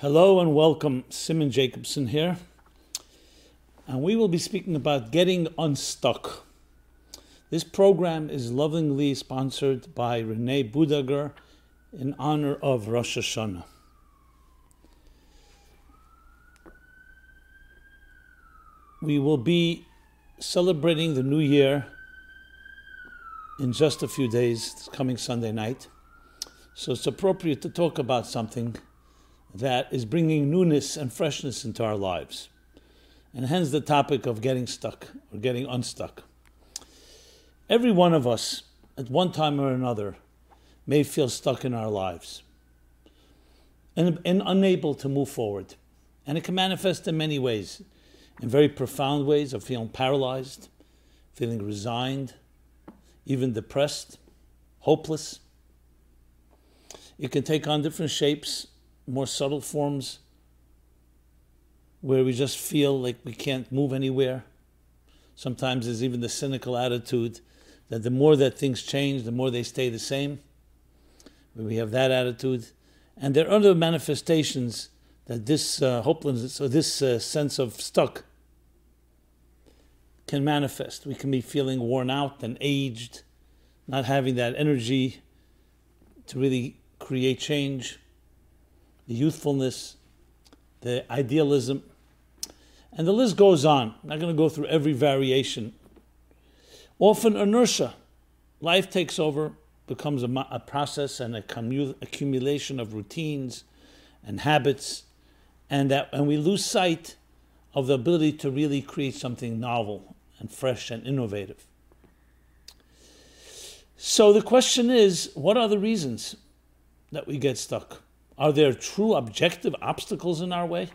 Hello and welcome, Simon Jacobson here. And we will be speaking about getting unstuck. This program is lovingly sponsored by Renee Budager in honor of Rosh Hashanah. We will be celebrating the new year in just a few days, coming Sunday night. So it's appropriate to talk about something that is bringing newness and freshness into our lives. And hence the topic of getting stuck or getting unstuck. Every one of us, at one time or another, may feel stuck in our lives and, and unable to move forward. And it can manifest in many ways, in very profound ways of feeling paralyzed, feeling resigned, even depressed, hopeless. It can take on different shapes more subtle forms where we just feel like we can't move anywhere. Sometimes there's even the cynical attitude that the more that things change, the more they stay the same. We have that attitude. And there are other manifestations that this uh, hopelessness or this uh, sense of stuck can manifest. We can be feeling worn out and aged, not having that energy to really create change the youthfulness, the idealism, and the list goes on. I'm not going to go through every variation. Often inertia, life takes over, becomes a, a process and a commu- accumulation of routines and habits, and that and we lose sight of the ability to really create something novel and fresh and innovative. So the question is, what are the reasons that we get stuck? Are there true objective obstacles in our way?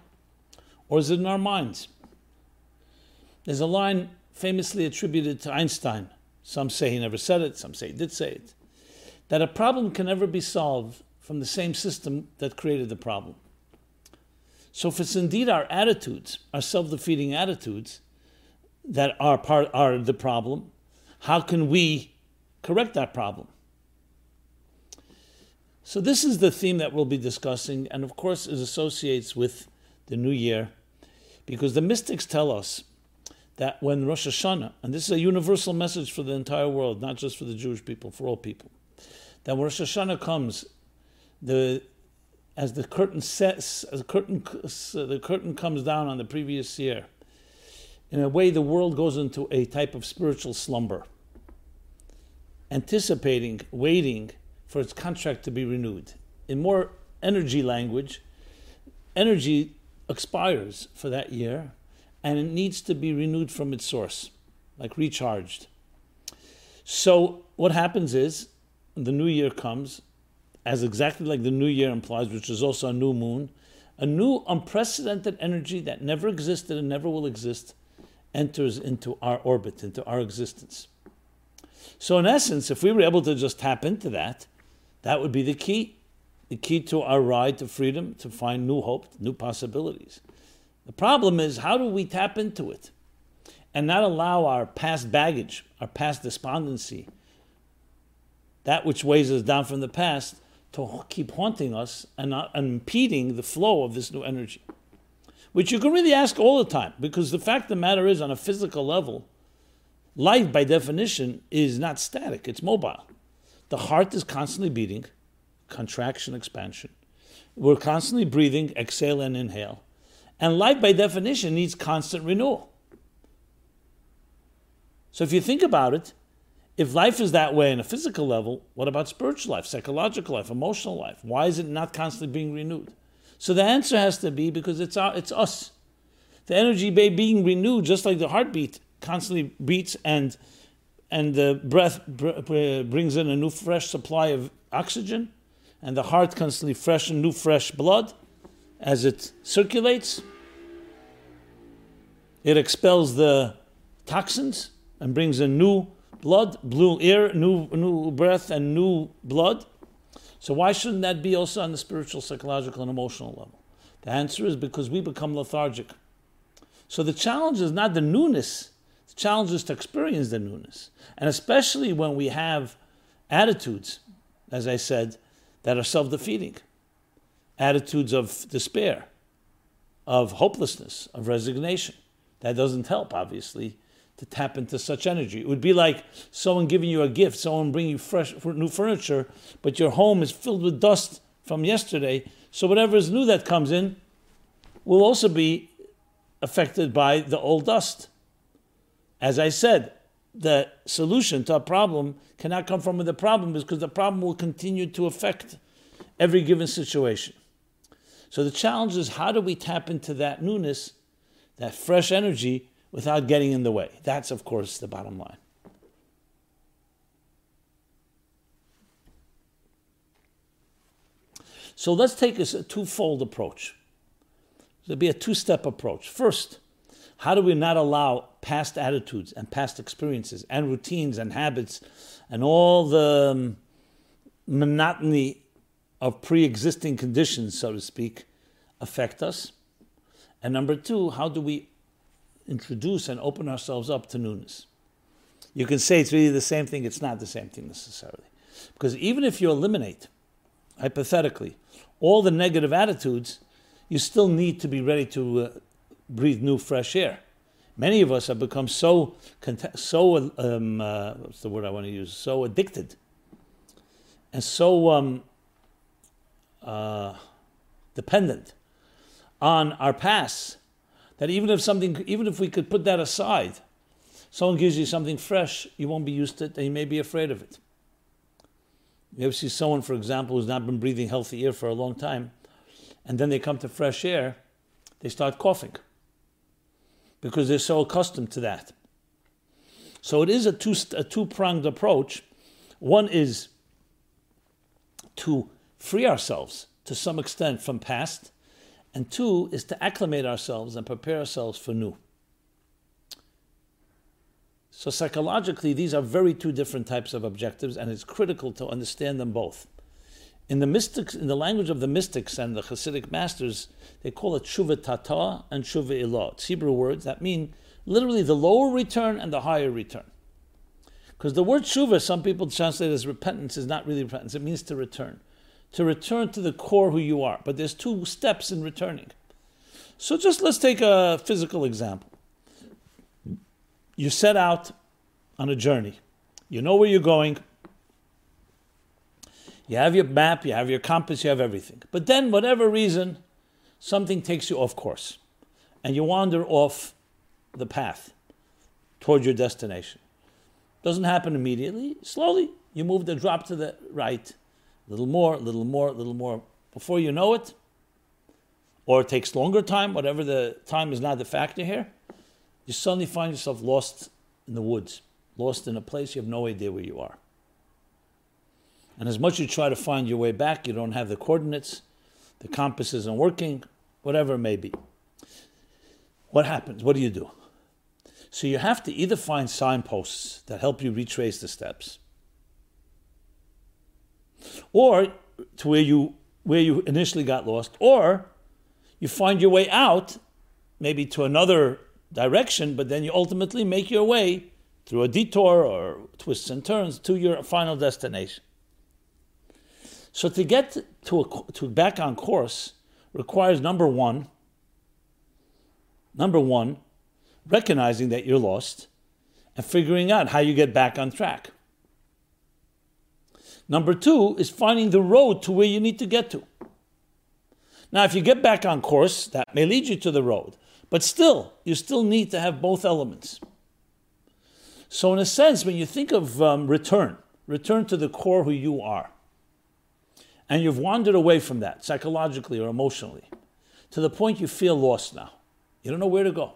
Or is it in our minds? There's a line famously attributed to Einstein. Some say he never said it, some say he did say it. That a problem can never be solved from the same system that created the problem. So if it's indeed our attitudes, our self-defeating attitudes, that are part are the problem, how can we correct that problem? So this is the theme that we'll be discussing, and of course it associates with the new year, because the mystics tell us that when Rosh Hashanah, and this is a universal message for the entire world, not just for the Jewish people, for all people, that when Rosh Hashanah comes, the as the curtain sets, as the curtain the curtain comes down on the previous year, in a way the world goes into a type of spiritual slumber, anticipating, waiting for its contract to be renewed. In more energy language, energy expires for that year and it needs to be renewed from its source, like recharged. So, what happens is the new year comes, as exactly like the new year implies, which is also a new moon, a new unprecedented energy that never existed and never will exist enters into our orbit, into our existence. So, in essence, if we were able to just tap into that, that would be the key, the key to our ride to freedom, to find new hope, new possibilities. The problem is, how do we tap into it and not allow our past baggage, our past despondency, that which weighs us down from the past, to keep haunting us and not impeding the flow of this new energy? Which you can really ask all the time, because the fact of the matter is, on a physical level, life by definition is not static, it's mobile. The heart is constantly beating, contraction, expansion. We're constantly breathing, exhale and inhale. And life, by definition, needs constant renewal. So if you think about it, if life is that way on a physical level, what about spiritual life, psychological life, emotional life? Why is it not constantly being renewed? So the answer has to be because it's our, it's us. The energy being renewed, just like the heartbeat constantly beats and and the breath brings in a new fresh supply of oxygen, and the heart constantly fresh and new fresh blood as it circulates. It expels the toxins and brings in new blood, blue air, new new breath, and new blood. So why shouldn't that be also on the spiritual, psychological, and emotional level? The answer is because we become lethargic. So the challenge is not the newness challenge is to experience the newness. And especially when we have attitudes, as I said, that are self defeating. attitudes of despair, of hopelessness, of resignation. That doesn't help, obviously, to tap into such energy. It would be like someone giving you a gift, someone bringing you fresh new furniture, but your home is filled with dust from yesterday. So whatever is new that comes in will also be affected by the old dust. As I said, the solution to a problem cannot come from the problem because the problem will continue to affect every given situation. So the challenge is how do we tap into that newness, that fresh energy, without getting in the way? That's, of course, the bottom line. So let's take a twofold approach. There'll be a two step approach. First, how do we not allow past attitudes and past experiences and routines and habits and all the um, monotony of pre existing conditions, so to speak, affect us? And number two, how do we introduce and open ourselves up to newness? You can say it's really the same thing, it's not the same thing necessarily. Because even if you eliminate, hypothetically, all the negative attitudes, you still need to be ready to uh, breathe new, fresh air. Many of us have become so so um, uh, what's the word I want to use? So addicted and so um, uh, dependent on our past that even if something, even if we could put that aside, someone gives you something fresh, you won't be used to it, and you may be afraid of it. You ever see someone, for example, who's not been breathing healthy air for a long time, and then they come to fresh air, they start coughing because they're so accustomed to that. So it is a two a two pronged approach. One is to free ourselves to some extent from past, and two is to acclimate ourselves and prepare ourselves for new. So psychologically, these are very two different types of objectives, and it's critical to understand them both. In the mystics, in the language of the mystics and the Hasidic masters, they call it shuva tata and shuva ilah. It's Hebrew words that mean literally the lower return and the higher return. Because the word shuva, some people translate as repentance, is not really repentance. It means to return. To return to the core who you are. But there's two steps in returning. So just let's take a physical example. You set out on a journey. You know where you're going. You have your map, you have your compass, you have everything. But then, whatever reason, something takes you off course and you wander off the path toward your destination. Doesn't happen immediately. Slowly, you move the drop to the right, a little more, a little more, a little more. Before you know it, or it takes longer time, whatever the time is not the factor here, you suddenly find yourself lost in the woods, lost in a place you have no idea where you are. And as much as you try to find your way back, you don't have the coordinates, the compass isn't working, whatever it may be. What happens? What do you do? So you have to either find signposts that help you retrace the steps, or to where you where you initially got lost, or you find your way out, maybe to another direction, but then you ultimately make your way through a detour or twists and turns to your final destination. So to get to, a, to back on course requires number one, number one, recognizing that you're lost and figuring out how you get back on track. Number two is finding the road to where you need to get to. Now, if you get back on course, that may lead you to the road, but still, you still need to have both elements. So, in a sense, when you think of um, return, return to the core who you are and you've wandered away from that psychologically or emotionally to the point you feel lost now. You don't know where to go.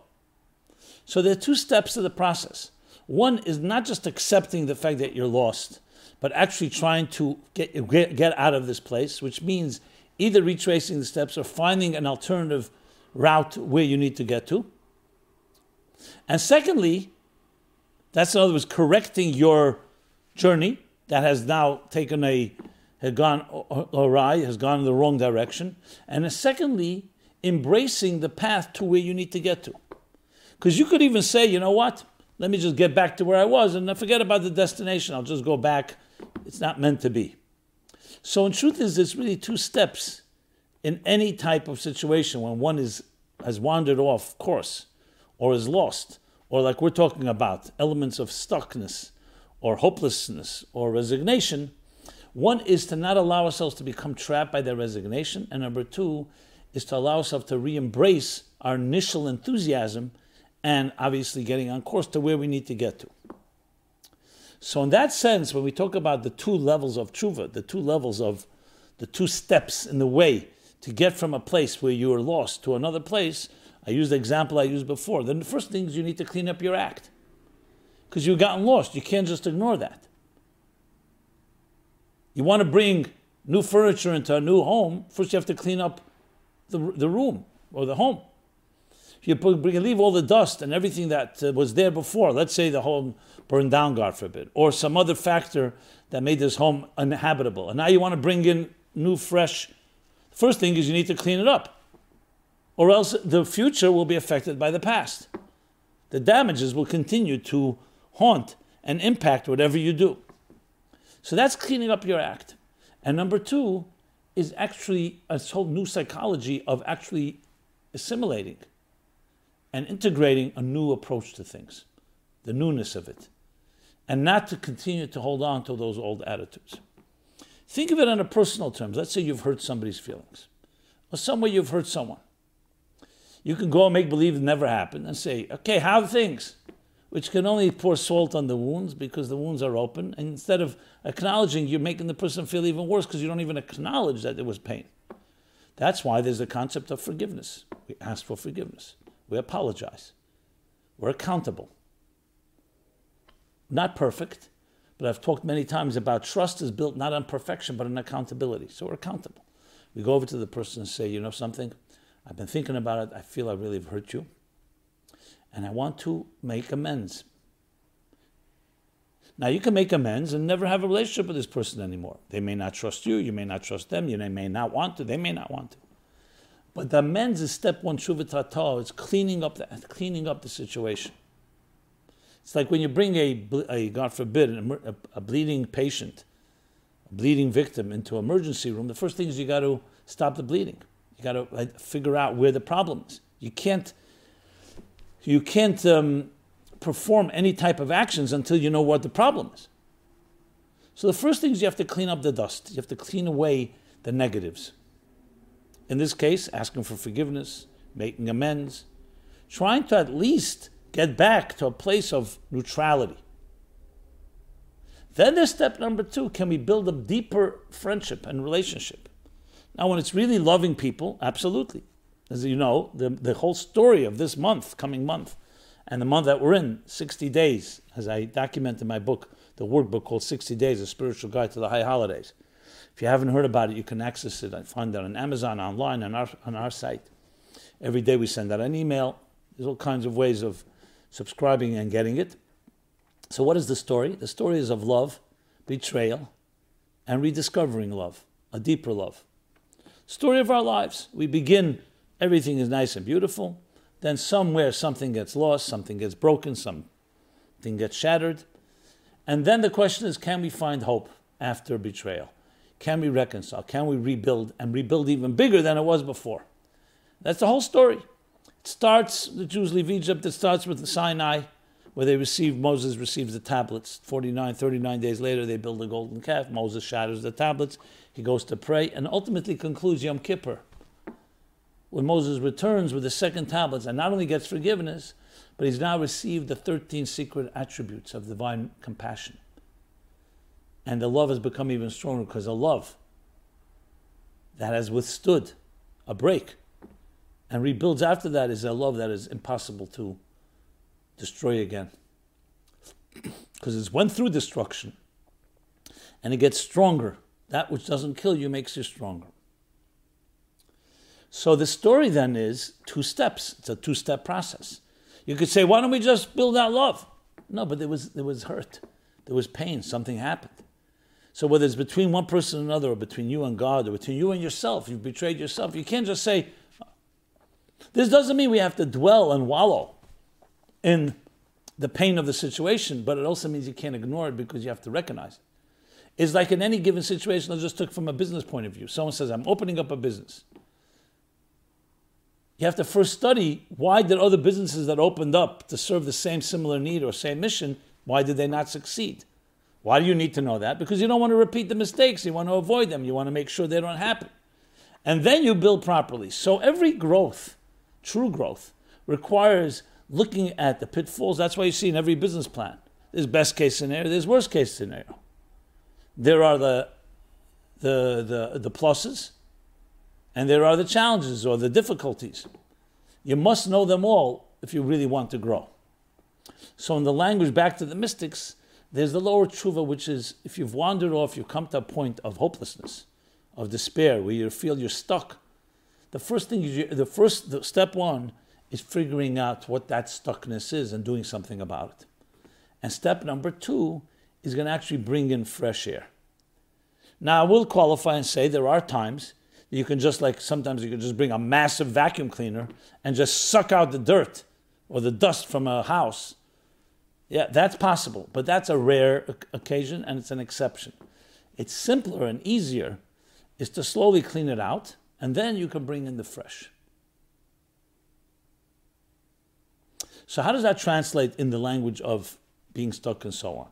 So there are two steps to the process. One is not just accepting the fact that you're lost, but actually trying to get, get, get out of this place, which means either retracing the steps or finding an alternative route where you need to get to. And secondly, that's in other words, correcting your journey that has now taken a had gone uh, uh, awry, has gone in the wrong direction. And secondly, embracing the path to where you need to get to. Because you could even say, you know what? Let me just get back to where I was and forget about the destination. I'll just go back. It's not meant to be. So, in truth, is there's really two steps in any type of situation when one is has wandered off course or is lost, or like we're talking about, elements of stuckness or hopelessness or resignation, one is to not allow ourselves to become trapped by their resignation, and number two is to allow ourselves to re embrace our initial enthusiasm and obviously getting on course to where we need to get to. So, in that sense, when we talk about the two levels of tshuva, the two levels of the two steps in the way to get from a place where you are lost to another place, I used the example I used before. Then the first thing is you need to clean up your act because you've gotten lost. You can't just ignore that. You want to bring new furniture into a new home, first you have to clean up the, the room or the home. You, you leave all the dust and everything that uh, was there before, let's say the home burned down, God forbid, or some other factor that made this home uninhabitable, and now you want to bring in new, fresh. First thing is you need to clean it up, or else the future will be affected by the past. The damages will continue to haunt and impact whatever you do. So that's cleaning up your act. And number two is actually a whole new psychology of actually assimilating and integrating a new approach to things, the newness of it, and not to continue to hold on to those old attitudes. Think of it on a personal terms. Let's say you've hurt somebody's feelings, or some way you've hurt someone. You can go and make believe it never happened and say, okay, how things? Which can only pour salt on the wounds because the wounds are open. And instead of acknowledging, you're making the person feel even worse because you don't even acknowledge that there was pain. That's why there's the concept of forgiveness. We ask for forgiveness. We apologize. We're accountable. Not perfect, but I've talked many times about trust is built not on perfection, but on accountability. So we're accountable. We go over to the person and say, you know something? I've been thinking about it. I feel I really have hurt you. And I want to make amends. Now, you can make amends and never have a relationship with this person anymore. They may not trust you. You may not trust them. You may not want to. They may not want to. But the amends is step one, shuvatata. It's cleaning up the, cleaning up the situation. It's like when you bring a, a God forbid, a, a bleeding patient, a bleeding victim into emergency room. The first thing is you got to stop the bleeding. You got to figure out where the problem is. You can't, you can't um, perform any type of actions until you know what the problem is. So the first thing is you have to clean up the dust. You have to clean away the negatives. In this case, asking for forgiveness, making amends, trying to at least get back to a place of neutrality. Then there's step number two can we build a deeper friendship and relationship? Now, when it's really loving people, absolutely. As you know, the, the whole story of this month, coming month, and the month that we're in, 60 days, as I document in my book, the workbook called 60 Days, A Spiritual Guide to the High Holidays. If you haven't heard about it, you can access it. I find it on Amazon, online, on our, on our site. Every day we send out an email. There's all kinds of ways of subscribing and getting it. So, what is the story? The story is of love, betrayal, and rediscovering love, a deeper love story of our lives. We begin, everything is nice and beautiful. Then somewhere something gets lost, something gets broken, something gets shattered. And then the question is can we find hope after betrayal? Can we reconcile? Can we rebuild and rebuild even bigger than it was before? That's the whole story. It starts, the Jews leave Egypt, it starts with the Sinai, where they receive, Moses receives the tablets. 49, 39 days later, they build a golden calf. Moses shatters the tablets. He goes to pray and ultimately concludes Yom Kippur. When Moses returns with the second tablets and not only gets forgiveness, but he's now received the 13 secret attributes of divine compassion. And the love has become even stronger because a love that has withstood a break and rebuilds after that is a love that is impossible to destroy again. Because it's went through destruction and it gets stronger that which doesn't kill you makes you stronger. So the story then is two steps. It's a two step process. You could say, why don't we just build out love? No, but there was, there was hurt, there was pain, something happened. So whether it's between one person and another, or between you and God, or between you and yourself, you've betrayed yourself, you can't just say, this doesn't mean we have to dwell and wallow in the pain of the situation, but it also means you can't ignore it because you have to recognize it. it is like in any given situation, let's just took from a business point of view. Someone says, I'm opening up a business. You have to first study why did other businesses that opened up to serve the same similar need or same mission, why did they not succeed? Why do you need to know that? Because you don't want to repeat the mistakes. You want to avoid them. You want to make sure they don't happen. And then you build properly. So every growth, true growth, requires looking at the pitfalls. That's why you see in every business plan. There's best case scenario, there's worst case scenario. There are the the the, the pluses, and there are the challenges or the difficulties. You must know them all if you really want to grow. So, in the language back to the mystics, there's the lower tshuva, which is if you've wandered off, you've come to a point of hopelessness, of despair, where you feel you're stuck. The first thing, you, the first the step one is figuring out what that stuckness is and doing something about it. And step number two is going to actually bring in fresh air. Now, I will qualify and say there are times you can just like sometimes you can just bring a massive vacuum cleaner and just suck out the dirt or the dust from a house. Yeah, that's possible, but that's a rare occasion and it's an exception. It's simpler and easier is to slowly clean it out and then you can bring in the fresh. So, how does that translate in the language of being stuck and so on?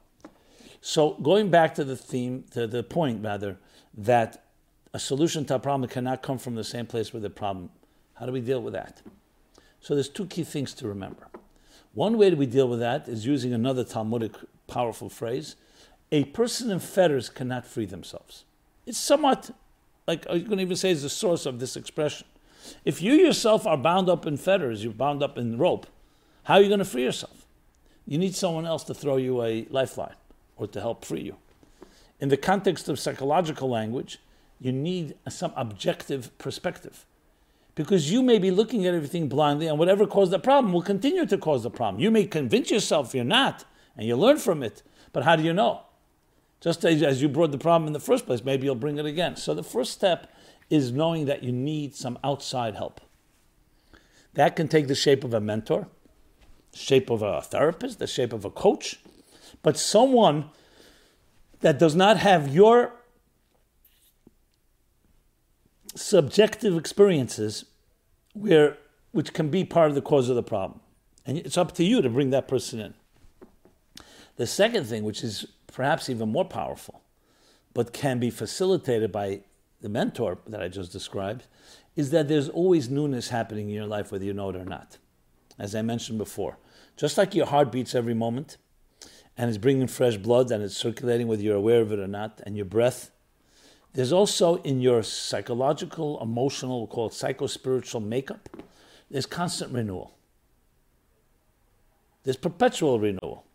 So, going back to the theme, to the point rather, that a solution to a problem cannot come from the same place where the problem. How do we deal with that? So, there's two key things to remember. One way we deal with that is using another Talmudic powerful phrase a person in fetters cannot free themselves. It's somewhat like you can even say is the source of this expression. If you yourself are bound up in fetters, you're bound up in rope, how are you going to free yourself? You need someone else to throw you a lifeline or to help free you. In the context of psychological language, you need some objective perspective. Because you may be looking at everything blindly, and whatever caused the problem will continue to cause the problem. You may convince yourself you're not, and you learn from it, but how do you know? Just as you brought the problem in the first place, maybe you'll bring it again. So the first step is knowing that you need some outside help. That can take the shape of a mentor, shape of a therapist, the shape of a coach, but someone that does not have your subjective experiences where which can be part of the cause of the problem. And it's up to you to bring that person in. The second thing, which is perhaps even more powerful, but can be facilitated by the mentor that I just described, is that there's always newness happening in your life, whether you know it or not. As I mentioned before, just like your heart beats every moment and it's bringing fresh blood and it's circulating whether you're aware of it or not, and your breath, there's also in your psychological, emotional, we'll call it psycho-spiritual makeup, there's constant renewal. There's perpetual renewal.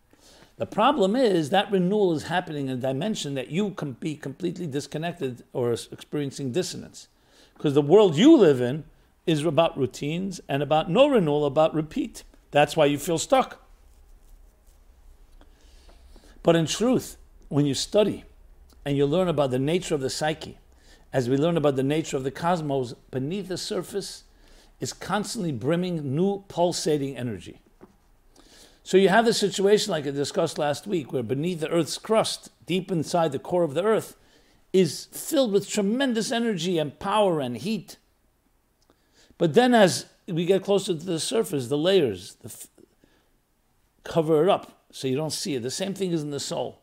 The problem is that renewal is happening in a dimension that you can be completely disconnected or experiencing dissonance. Because the world you live in is about routines and about no renewal, about repeat. That's why you feel stuck. But in truth, when you study and you learn about the nature of the psyche, as we learn about the nature of the cosmos, beneath the surface is constantly brimming new pulsating energy. So you have the situation like I discussed last week, where beneath the Earth's crust, deep inside the core of the Earth, is filled with tremendous energy and power and heat. But then, as we get closer to the surface, the layers the f- cover it up so you don't see it. The same thing is in the soul.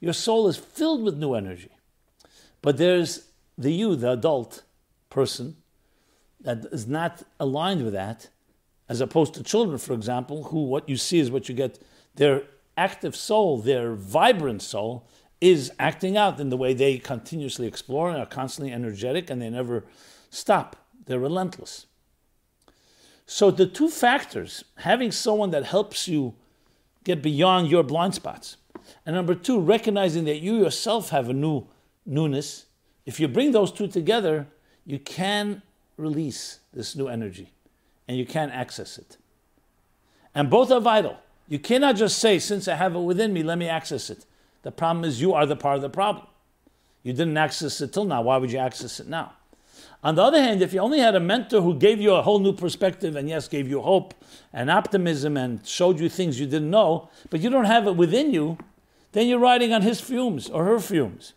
Your soul is filled with new energy. But there's the you, the adult person, that is not aligned with that, as opposed to children, for example, who what you see is what you get. Their active soul, their vibrant soul, is acting out in the way they continuously explore and are constantly energetic and they never stop. They're relentless. So the two factors, having someone that helps you get beyond your blind spots, and number two, recognizing that you yourself have a new newness. If you bring those two together, you can release this new energy and you can access it. And both are vital. You cannot just say, since I have it within me, let me access it. The problem is you are the part of the problem. You didn't access it till now. Why would you access it now? On the other hand, if you only had a mentor who gave you a whole new perspective and yes, gave you hope and optimism and showed you things you didn't know, but you don't have it within you, then you're riding on his fumes or her fumes.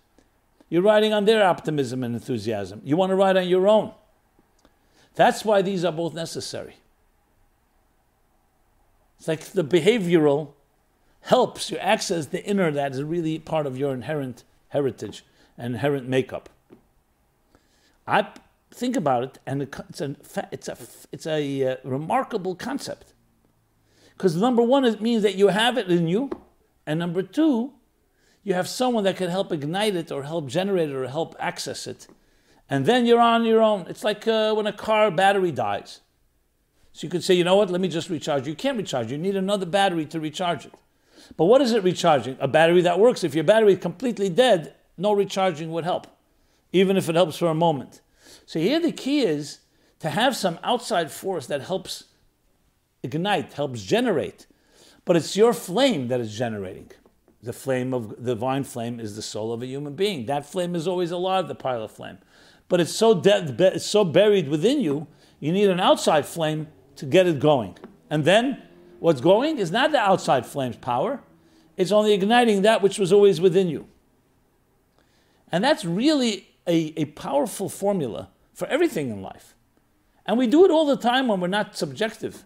You're riding on their optimism and enthusiasm. You want to ride on your own. That's why these are both necessary. It's like the behavioral helps you access the inner that is really part of your inherent heritage and inherent makeup. I think about it, and it's a it's a it's a uh, remarkable concept. Because number one, it means that you have it in you, and number two, you have someone that can help ignite it or help generate it or help access it, and then you're on your own. It's like uh, when a car battery dies. So you could say, you know what, let me just recharge. You can't recharge. You need another battery to recharge it. But what is it recharging? A battery that works. If your battery is completely dead, no recharging would help, even if it helps for a moment. So here the key is to have some outside force that helps ignite, helps generate. But it's your flame that is generating. The flame of the divine flame is the soul of a human being. That flame is always alive, the pilot flame. But it's so dead, it's so buried within you, you need an outside flame to get it going. And then what's going is not the outside flame's power, it's only igniting that which was always within you. And that's really a, a powerful formula for everything in life. And we do it all the time when we're not subjective.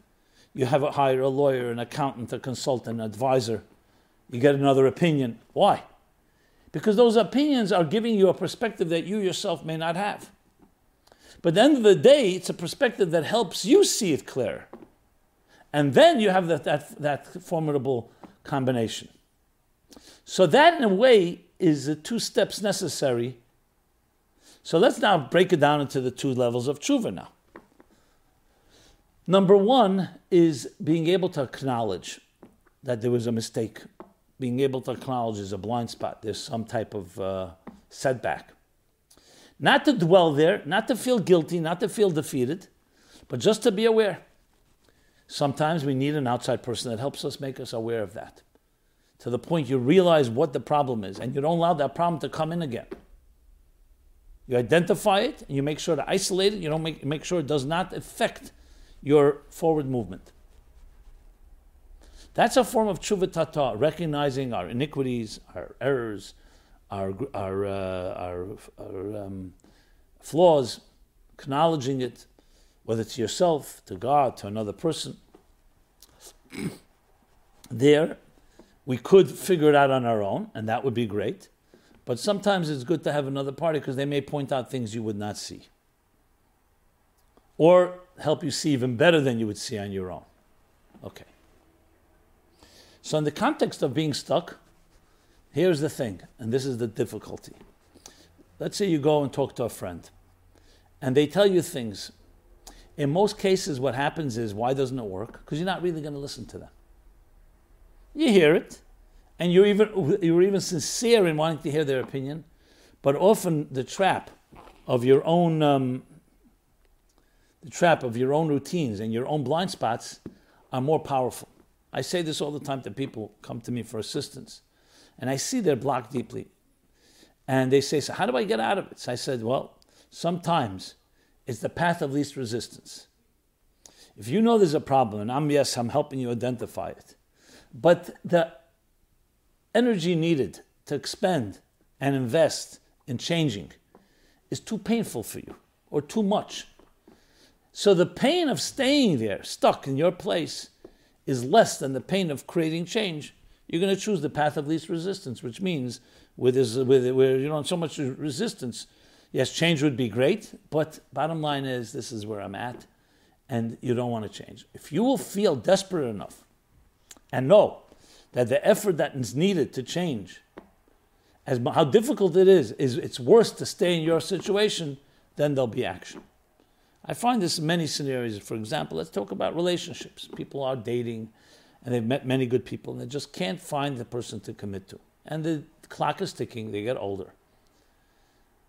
You have a hire a lawyer, an accountant, a consultant, an advisor. You get another opinion. Why? Because those opinions are giving you a perspective that you yourself may not have. But at the end of the day, it's a perspective that helps you see it clear. And then you have that, that, that formidable combination. So, that in a way is the two steps necessary. So, let's now break it down into the two levels of tshuva now. Number one is being able to acknowledge that there was a mistake. Being able to acknowledge is a blind spot, there's some type of uh, setback. Not to dwell there, not to feel guilty, not to feel defeated, but just to be aware. Sometimes we need an outside person that helps us make us aware of that. To the point you realize what the problem is and you don't allow that problem to come in again. You identify it and you make sure to isolate it, you don't make, make sure it does not affect your forward movement. That's a form of tshuva tata, recognizing our iniquities, our errors, our, our, uh, our, our um, flaws, acknowledging it, whether to yourself, to God, to another person. there, we could figure it out on our own, and that would be great. But sometimes it's good to have another party because they may point out things you would not see. Or help you see even better than you would see on your own. Okay. So, in the context of being stuck, Here's the thing, and this is the difficulty. Let's say you go and talk to a friend, and they tell you things. In most cases, what happens is, why doesn't it work? Because you're not really going to listen to them. You hear it, and you're even, you're even sincere in wanting to hear their opinion, but often the trap of your own um, the trap of your own routines and your own blind spots are more powerful. I say this all the time to people come to me for assistance and I see they're blocked deeply. And they say, So, how do I get out of it? So I said, Well, sometimes it's the path of least resistance. If you know there's a problem, and I'm, yes, I'm helping you identify it, but the energy needed to expend and invest in changing is too painful for you or too much. So the pain of staying there, stuck in your place, is less than the pain of creating change you're going to choose the path of least resistance, which means with this, with where you know so much resistance, yes, change would be great, but bottom line is this is where I'm at, and you don't want to change. If you will feel desperate enough, and know that the effort that is needed to change, as how difficult it is, is it's worse to stay in your situation, then there'll be action. I find this in many scenarios. For example, let's talk about relationships. People are dating and they've met many good people, and they just can't find the person to commit to. And the clock is ticking, they get older.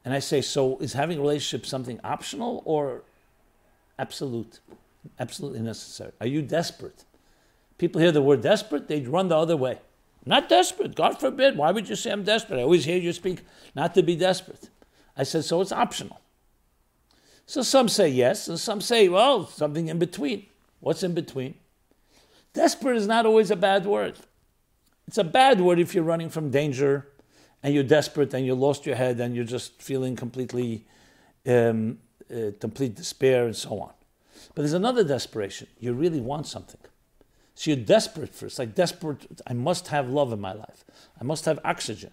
And I say, so is having a relationship something optional or absolute? Absolutely necessary. Are you desperate? People hear the word desperate, they run the other way. Not desperate, God forbid. Why would you say I'm desperate? I always hear you speak not to be desperate. I said, so it's optional. So some say yes, and some say, well, something in between. What's in between? Desperate is not always a bad word. It's a bad word if you're running from danger and you're desperate and you lost your head and you're just feeling completely um, uh, complete despair and so on. But there's another desperation. You really want something. So you're desperate for it. It's like desperate, I must have love in my life. I must have oxygen.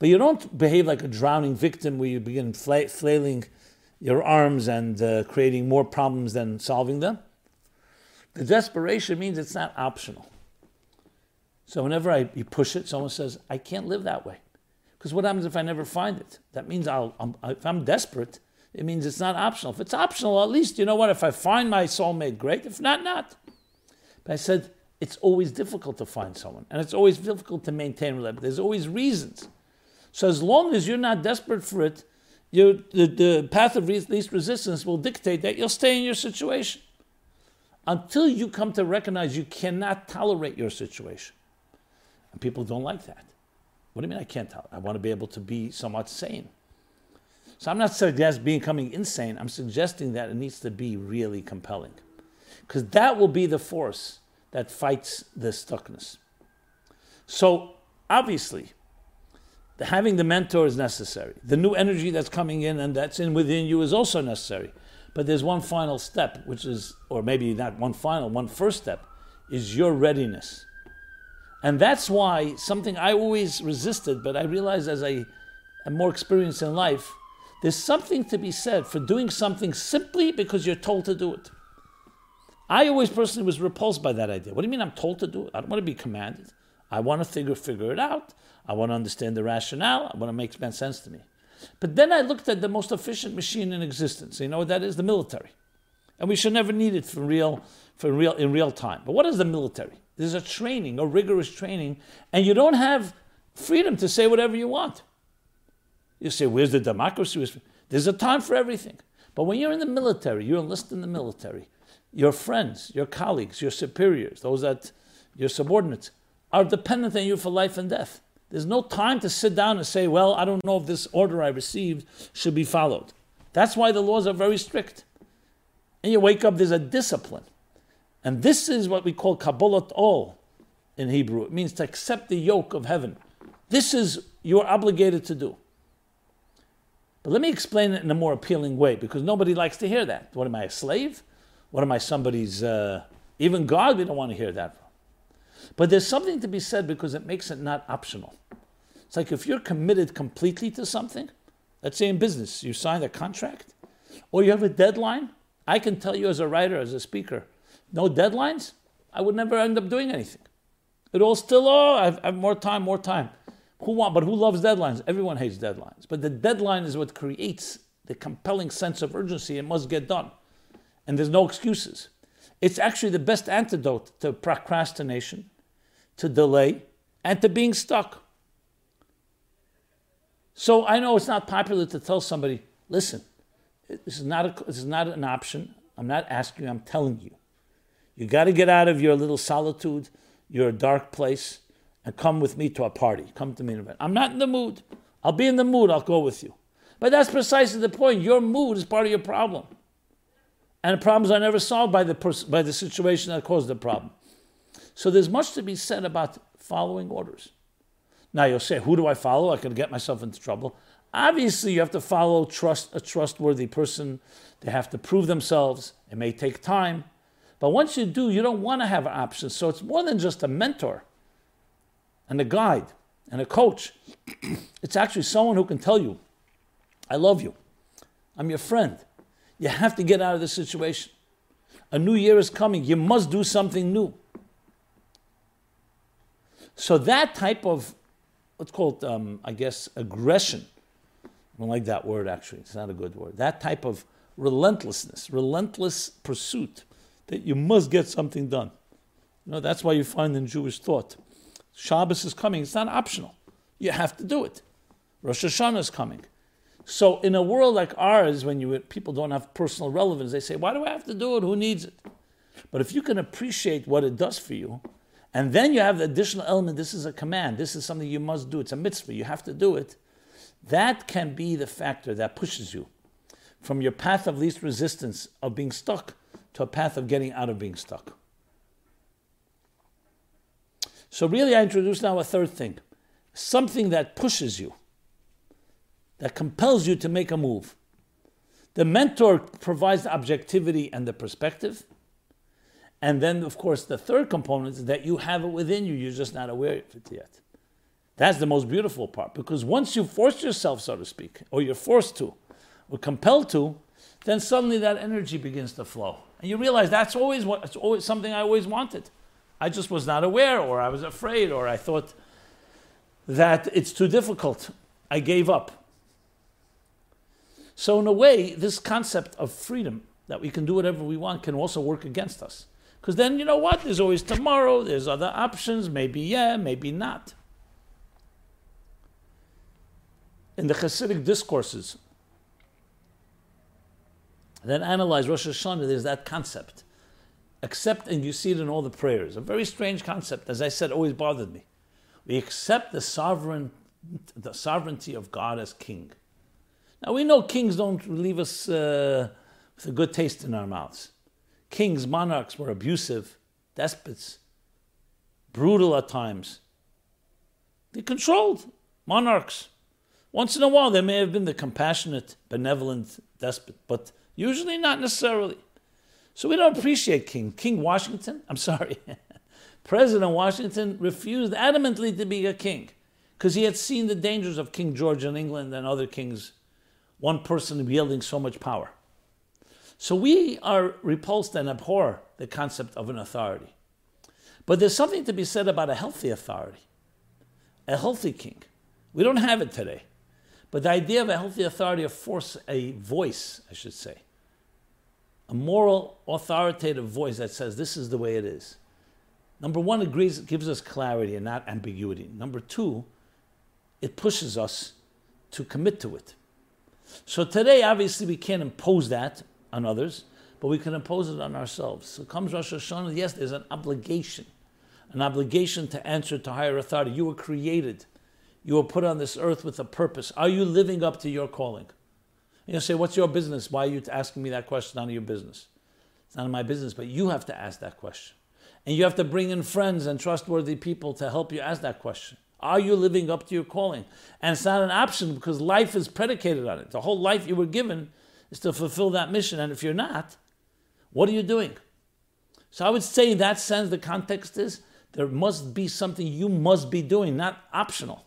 But you don't behave like a drowning victim where you begin fla- flailing your arms and uh, creating more problems than solving them. The desperation means it's not optional. So whenever I, you push it, someone says, I can't live that way. Because what happens if I never find it? That means I'll, I'm, if I'm desperate, it means it's not optional. If it's optional, at least, you know what, if I find my soulmate, great. If not, not. But I said, it's always difficult to find someone, and it's always difficult to maintain relationship. There's always reasons. So as long as you're not desperate for it, the, the path of least resistance will dictate that you'll stay in your situation until you come to recognize you cannot tolerate your situation. And people don't like that. What do you mean I can't tolerate? I want to be able to be somewhat sane. So I'm not suggesting becoming insane. I'm suggesting that it needs to be really compelling because that will be the force that fights the stuckness. So, obviously, having the mentor is necessary. The new energy that's coming in and that's in within you is also necessary. But there's one final step, which is, or maybe not one final, one first step, is your readiness. And that's why something I always resisted, but I realized as I am more experienced in life, there's something to be said for doing something simply because you're told to do it. I always personally was repulsed by that idea. What do you mean I'm told to do it? I don't want to be commanded. I want to figure figure it out. I want to understand the rationale. I want to make sense to me. But then I looked at the most efficient machine in existence. You know what that is? The military. And we should never need it for real, for real in real time. But what is the military? There's a training, a rigorous training, and you don't have freedom to say whatever you want. You say, where's the democracy? There's a time for everything. But when you're in the military, you enlist in the military, your friends, your colleagues, your superiors, those that your subordinates are dependent on you for life and death. There's no time to sit down and say, well, I don't know if this order I received should be followed. That's why the laws are very strict. And you wake up, there's a discipline. And this is what we call Kabbalat Ol in Hebrew. It means to accept the yoke of heaven. This is you're obligated to do. But let me explain it in a more appealing way because nobody likes to hear that. What am I, a slave? What am I, somebody's, uh, even God, we don't want to hear that But there's something to be said because it makes it not optional. It's like if you're committed completely to something, let's say in business, you sign a contract or you have a deadline. I can tell you as a writer, as a speaker, no deadlines, I would never end up doing anything. It all still, oh, I have, I have more time, more time. Who want, but who loves deadlines? Everyone hates deadlines. But the deadline is what creates the compelling sense of urgency. It must get done and there's no excuses. It's actually the best antidote to procrastination, to delay, and to being stuck. So I know it's not popular to tell somebody, listen, this is not, a, this is not an option. I'm not asking you, I'm telling you. You got to get out of your little solitude, your dark place, and come with me to a party. Come to me. I'm not in the mood. I'll be in the mood, I'll go with you. But that's precisely the point. Your mood is part of your problem and the problems are never solved by the, pers- by the situation that caused the problem. So there's much to be said about following orders. Now you'll say, who do I follow? I could get myself into trouble. Obviously, you have to follow trust a trustworthy person. They have to prove themselves. It may take time. But once you do, you don't want to have options. So it's more than just a mentor and a guide and a coach. it's actually someone who can tell you, I love you. I'm your friend. You have to get out of this situation. A new year is coming. You must do something new. So that type of, let's call it, um, I guess, aggression. I don't like that word actually. It's not a good word. That type of relentlessness, relentless pursuit that you must get something done. You know, that's why you find in Jewish thought, Shabbos is coming. It's not optional. You have to do it. Rosh Hashanah is coming. So in a world like ours, when you people don't have personal relevance, they say, "Why do I have to do it? Who needs it?" But if you can appreciate what it does for you, and then you have the additional element, this is a command, this is something you must do, it's a mitzvah, you have to do it, that can be the factor that pushes you from your path of least resistance of being stuck to a path of getting out of being stuck. So, really, I introduce now a third thing something that pushes you that compels you to make a move. The mentor provides the objectivity and the perspective. And then, of course, the third component is that you have it within you, you're just not aware of it yet. That's the most beautiful part because once you force yourself, so to speak, or you're forced to, or compelled to, then suddenly that energy begins to flow. And you realize that's always what it's always something I always wanted. I just was not aware, or I was afraid, or I thought that it's too difficult. I gave up. So, in a way, this concept of freedom, that we can do whatever we want, can also work against us. Because then, you know what? There's always tomorrow, there's other options, maybe yeah, maybe not. In the Hasidic discourses then analyze Rosh Hashanah, there's that concept. Accept, and you see it in all the prayers. A very strange concept, as I said, always bothered me. We accept the sovereign, the sovereignty of God as king. Now we know kings don't leave us uh, with a good taste in our mouths. Kings, monarchs were abusive, despots, brutal at times. They controlled monarchs. Once in a while, there may have been the compassionate, benevolent despot, but usually not necessarily. So we don't appreciate King. King Washington, I'm sorry, President Washington refused adamantly to be a king because he had seen the dangers of King George in England and other kings, one person wielding so much power. So we are repulsed and abhor the concept of an authority. But there's something to be said about a healthy authority, a healthy king. We don't have it today. But the idea of a healthy authority, a force, a voice, I should say, a moral, authoritative voice that says this is the way it is. Number one, it gives, gives us clarity and not ambiguity. Number two, it pushes us to commit to it. So today, obviously, we can't impose that on others, but we can impose it on ourselves. So comes Rosh Hashanah, yes, there's an obligation, an obligation to answer to higher authority. You were created, you were put on this earth with a purpose. Are you living up to your calling? You say, What's your business? Why are you asking me that question? None of your business. It's none of my business, but you have to ask that question. And you have to bring in friends and trustworthy people to help you ask that question. Are you living up to your calling? And it's not an option because life is predicated on it. The whole life you were given is to fulfill that mission. And if you're not, what are you doing? So I would say, in that sense, the context is there must be something you must be doing, not optional.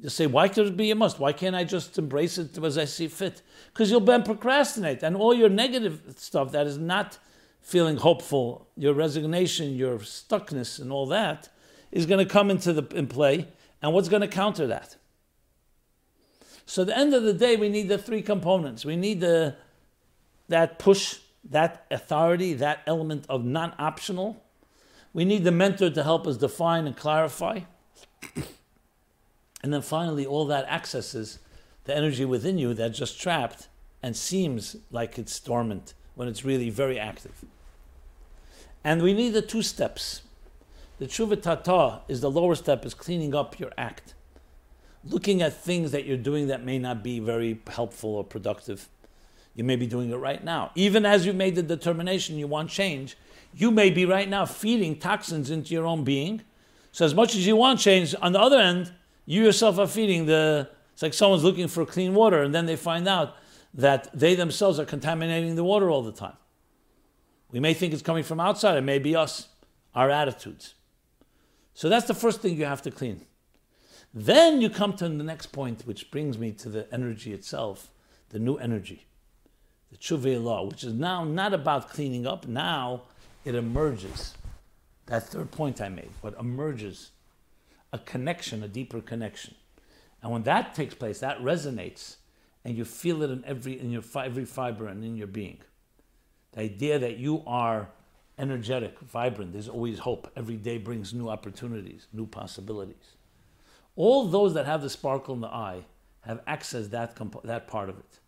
You say, why could it be a must? Why can't I just embrace it as I see fit? Because you'll then procrastinate, and all your negative stuff that is not feeling hopeful, your resignation, your stuckness, and all that is going to come into the in play. And what's going to counter that? So at the end of the day, we need the three components. We need the that push, that authority, that element of non-optional. We need the mentor to help us define and clarify. And then finally, all that accesses the energy within you that's just trapped and seems like it's dormant when it's really very active. And we need the two steps. The tshuva tata is the lower step, is cleaning up your act. Looking at things that you're doing that may not be very helpful or productive. You may be doing it right now. Even as you made the determination you want change, you may be right now feeding toxins into your own being. So, as much as you want change, on the other end, you yourself are feeding the. It's like someone's looking for clean water, and then they find out that they themselves are contaminating the water all the time. We may think it's coming from outside, it may be us, our attitudes. So that's the first thing you have to clean. Then you come to the next point, which brings me to the energy itself, the new energy, the Chuvei law, which is now not about cleaning up. Now it emerges. That third point I made, what emerges a connection, a deeper connection. And when that takes place, that resonates, and you feel it in every in your every fiber and in your being. The idea that you are energetic, vibrant, there's always hope. Every day brings new opportunities, new possibilities. All those that have the sparkle in the eye have accessed that comp- that part of it.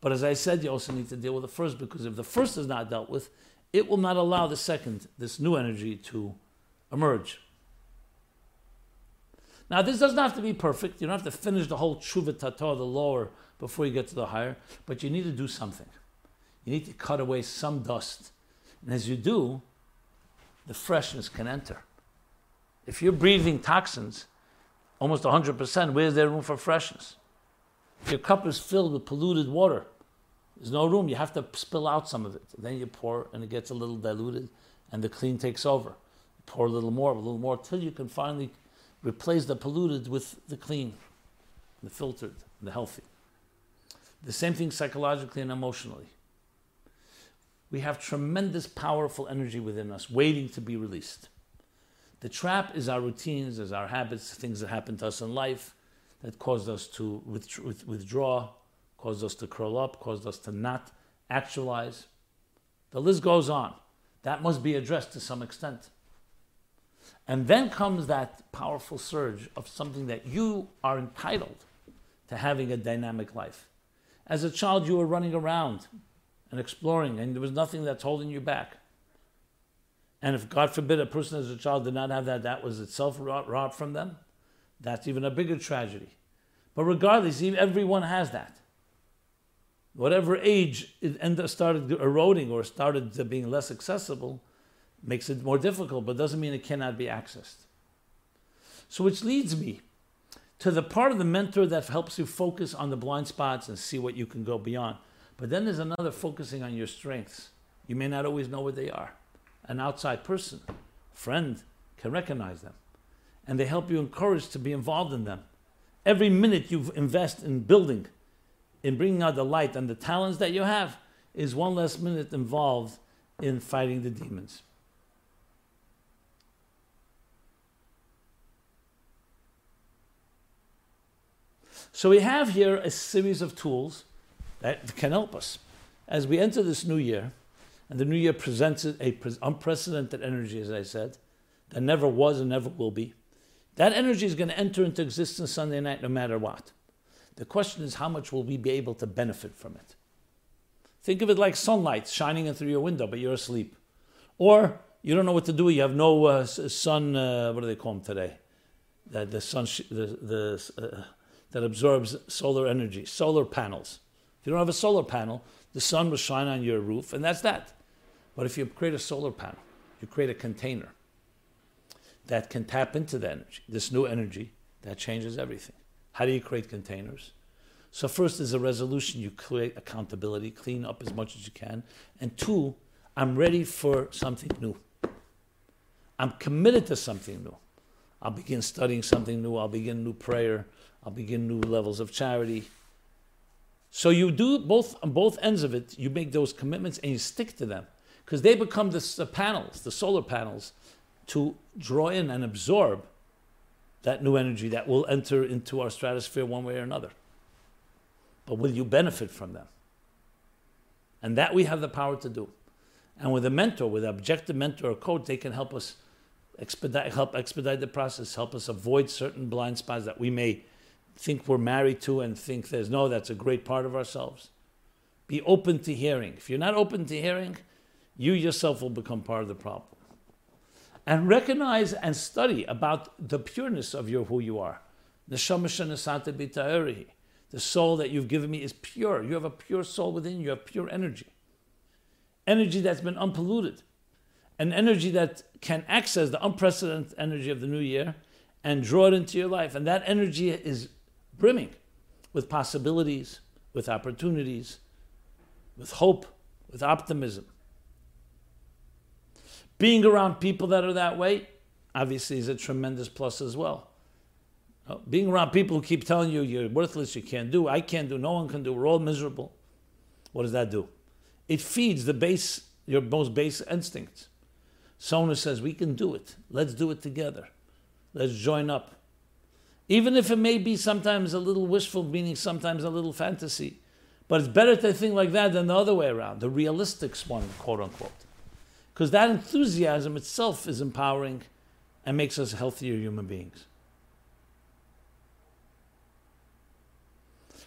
But as I said, you also need to deal with the first because if the first is not dealt with, it will not allow the second, this new energy, to emerge. Now, this doesn't have to be perfect. You don't have to finish the whole tshuva tata, the lower, before you get to the higher, but you need to do something. You need to cut away some dust. And as you do, the freshness can enter. If you're breathing toxins, almost 100%, where's there room for freshness? If your cup is filled with polluted water, There's no room. You have to spill out some of it. Then you pour, and it gets a little diluted, and the clean takes over. You pour a little more, a little more, till you can finally replace the polluted with the clean, the filtered, the healthy. The same thing psychologically and emotionally. We have tremendous, powerful energy within us waiting to be released. The trap is our routines, is our habits, things that happen to us in life that cause us to withdraw, caused us to curl up, caused us to not actualize. The list goes on. That must be addressed to some extent. And then comes that powerful surge of something that you are entitled to having a dynamic life. As a child, you were running around and exploring, and there was nothing that's holding you back. And if, God forbid, a person as a child did not have that, that was itself robbed from them, that's even a bigger tragedy. But regardless, everyone has that whatever age it ended, started eroding or started being less accessible, makes it more difficult, but doesn't mean it cannot be accessed. So, which leads me to the part of the mentor that helps you focus on the blind spots and see what you can go beyond. But then there's another focusing on your strengths. You may not always know what they are. An outside person, friend, can recognize them. And they help you encourage to be involved in them. Every minute you invest in building in bringing out the light and the talents that you have is one less minute involved in fighting the demons. So we have here a series of tools that can help us as we enter this new year, and the new year presents a unprecedented energy, as I said, that never was and never will be. That energy is going to enter into existence Sunday night, no matter what. The question is, how much will we be able to benefit from it? Think of it like sunlight shining in through your window, but you're asleep. Or you don't know what to do. You have no uh, sun. Uh, what do they call them today? That the sun sh- the, the uh, that absorbs solar energy. Solar panels. If you don't have a solar panel, the sun will shine on your roof, and that's that. But if you create a solar panel, you create a container that can tap into the energy, this new energy that changes everything. How do you create containers? So, first is a resolution. You create accountability, clean up as much as you can. And two, I'm ready for something new. I'm committed to something new. I'll begin studying something new. I'll begin new prayer. I'll begin new levels of charity. So you do both on both ends of it. You make those commitments and you stick to them because they become the, the panels, the solar panels, to draw in and absorb that new energy that will enter into our stratosphere one way or another. But will you benefit from them? And that we have the power to do. And with a mentor, with an objective mentor or coach, they can help us expedite, help expedite the process, help us avoid certain blind spots that we may think we're married to and think there's no, that's a great part of ourselves. Be open to hearing. If you're not open to hearing, you yourself will become part of the problem and recognize and study about the pureness of your who you are. The The soul that you've given me is pure. You have a pure soul within you, you have pure energy. Energy that's been unpolluted. An energy that can access the unprecedented energy of the new year and draw it into your life. And that energy is brimming with possibilities, with opportunities, with hope, with optimism. Being around people that are that way, obviously, is a tremendous plus as well. Uh, being around people who keep telling you you're worthless, you can't do, I can't do, no one can do, we're all miserable. What does that do? It feeds the base, your most base instincts. Who says, We can do it, let's do it together, let's join up. Even if it may be sometimes a little wishful, meaning sometimes a little fantasy, but it's better to think like that than the other way around, the realistic one, quote unquote. Because that enthusiasm itself is empowering and makes us healthier human beings.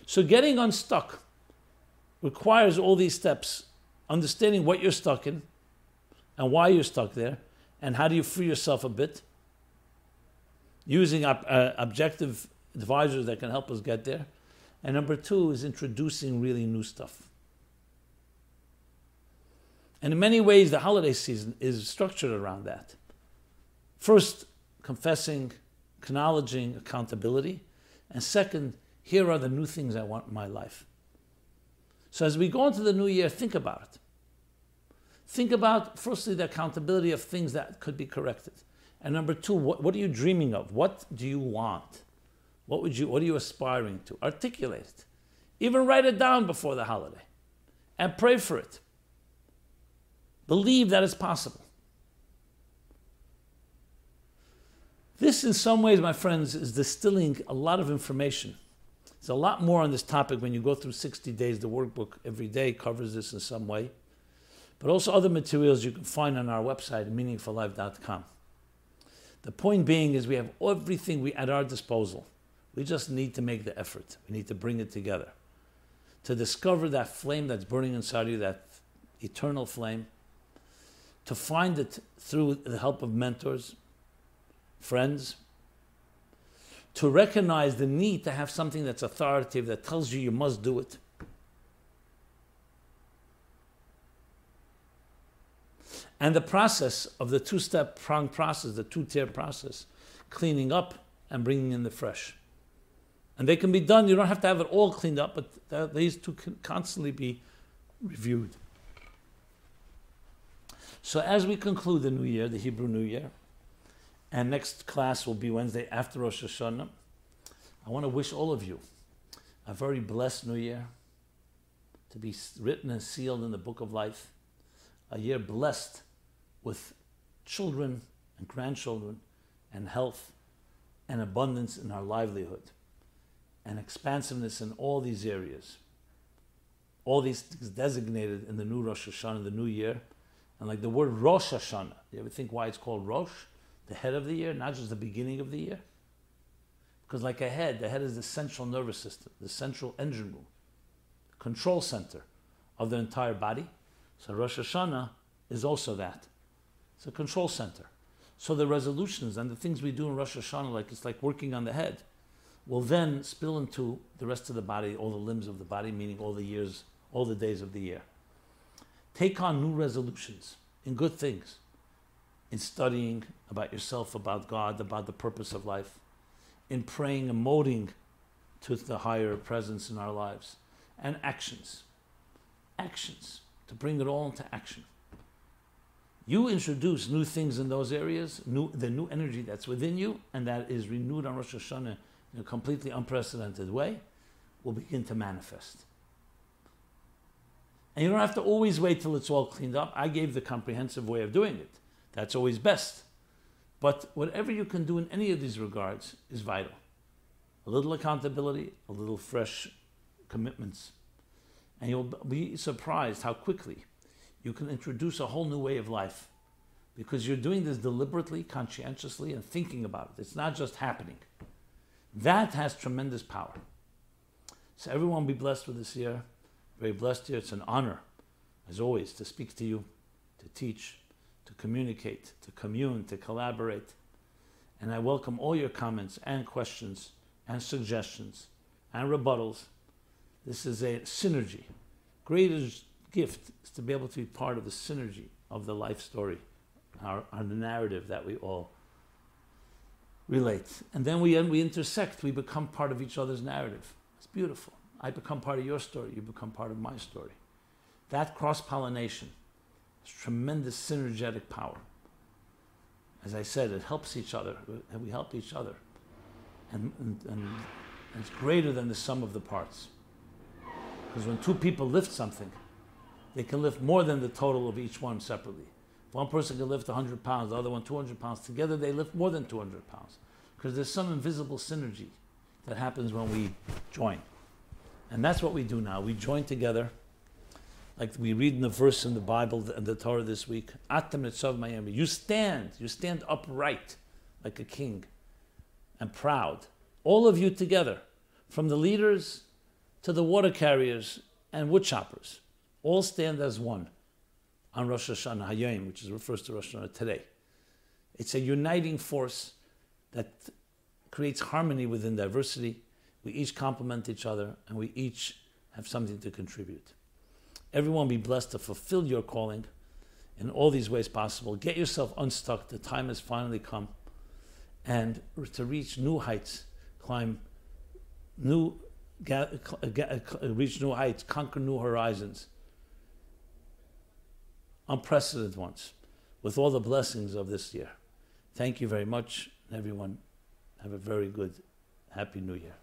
So getting unstuck requires all these steps understanding what you're stuck in and why you're stuck there and how do you free yourself a bit? Using uh, objective advisors that can help us get there. And number two is introducing really new stuff and in many ways, the holiday season is structured around that. First, confessing, acknowledging accountability. And second, here are the new things I want in my life. So as we go into the new year, think about it. Think about, firstly, the accountability of things that could be corrected. And number two, what, what are you dreaming of? What do you want? What would you what are you aspiring to? Articulate it. Even write it down before the holiday. And pray for it. Believe that it's possible. This, in some ways, my friends, is distilling a lot of information. There's a lot more on this topic when you go through 60 days. The workbook every day covers this in some way. But also other materials you can find on our website, meaningfullife.com. The point being is we have everything we at our disposal. We just need to make the effort. We need to bring it together. To discover that flame that's burning inside you, that eternal flame. To find it through the help of mentors, friends, to recognize the need to have something that's authoritative that tells you you must do it. And the process of the two step prong process, the two tier process, cleaning up and bringing in the fresh. And they can be done, you don't have to have it all cleaned up, but these two can constantly be reviewed. So as we conclude the new year, the Hebrew New Year, and next class will be Wednesday after Rosh Hashanah. I want to wish all of you a very blessed new year, to be written and sealed in the book of life, a year blessed with children and grandchildren and health and abundance in our livelihood and expansiveness in all these areas. All these things designated in the new Rosh Hashanah, the new year. And like the word Rosh Hashanah, you ever think why it's called Rosh? the head of the year, not just the beginning of the year. Because, like a head, the head is the central nervous system, the central engine room, control center of the entire body. So, Rosh Hashanah is also that. It's a control center. So, the resolutions and the things we do in Rosh Hashanah, like it's like working on the head, will then spill into the rest of the body, all the limbs of the body, meaning all the years, all the days of the year. Take on new resolutions in good things in studying about yourself, about God, about the purpose of life, in praying and molding to the higher presence in our lives, and actions. Actions, to bring it all into action. You introduce new things in those areas, new, the new energy that's within you, and that is renewed on Rosh Hashanah in a completely unprecedented way, will begin to manifest. And you don't have to always wait till it's all cleaned up. I gave the comprehensive way of doing it. That's always best. But whatever you can do in any of these regards is vital. A little accountability, a little fresh commitments. And you'll be surprised how quickly you can introduce a whole new way of life because you're doing this deliberately, conscientiously, and thinking about it. It's not just happening. That has tremendous power. So, everyone be blessed with this year. Very blessed year. It's an honor, as always, to speak to you, to teach, to communicate, to commune, to collaborate. And I welcome all your comments and questions and suggestions and rebuttals. This is a synergy. Greatest gift is to be able to be part of the synergy of the life story, our, our narrative that we all relate. And then we, we intersect, we become part of each other's narrative. It's beautiful. I become part of your story, you become part of my story. That cross pollination has tremendous synergetic power. As I said, it helps each other, and we help each other. And, and, and it's greater than the sum of the parts. Because when two people lift something, they can lift more than the total of each one separately. If one person can lift 100 pounds, the other one 200 pounds, together they lift more than 200 pounds. Because there's some invisible synergy that happens when we join. And that's what we do now. We join together like we read in the verse in the Bible and the Torah this week, Atem Nitzavim. You stand, you stand upright like a king and proud. All of you together, from the leaders to the water carriers and wood choppers, all stand as one on Rosh Hashanah Hayom, which is refers to Rosh Hashanah today. It's a uniting force that creates harmony within diversity. We each complement each other and we each have something to contribute. Everyone be blessed to fulfill your calling in all these ways possible. Get yourself unstuck. The time has finally come. And to reach new heights, climb new ga- uh, ga- uh, reach new heights, conquer new horizons, unprecedented ones, with all the blessings of this year. Thank you very much, everyone. Have a very good, happy New Year.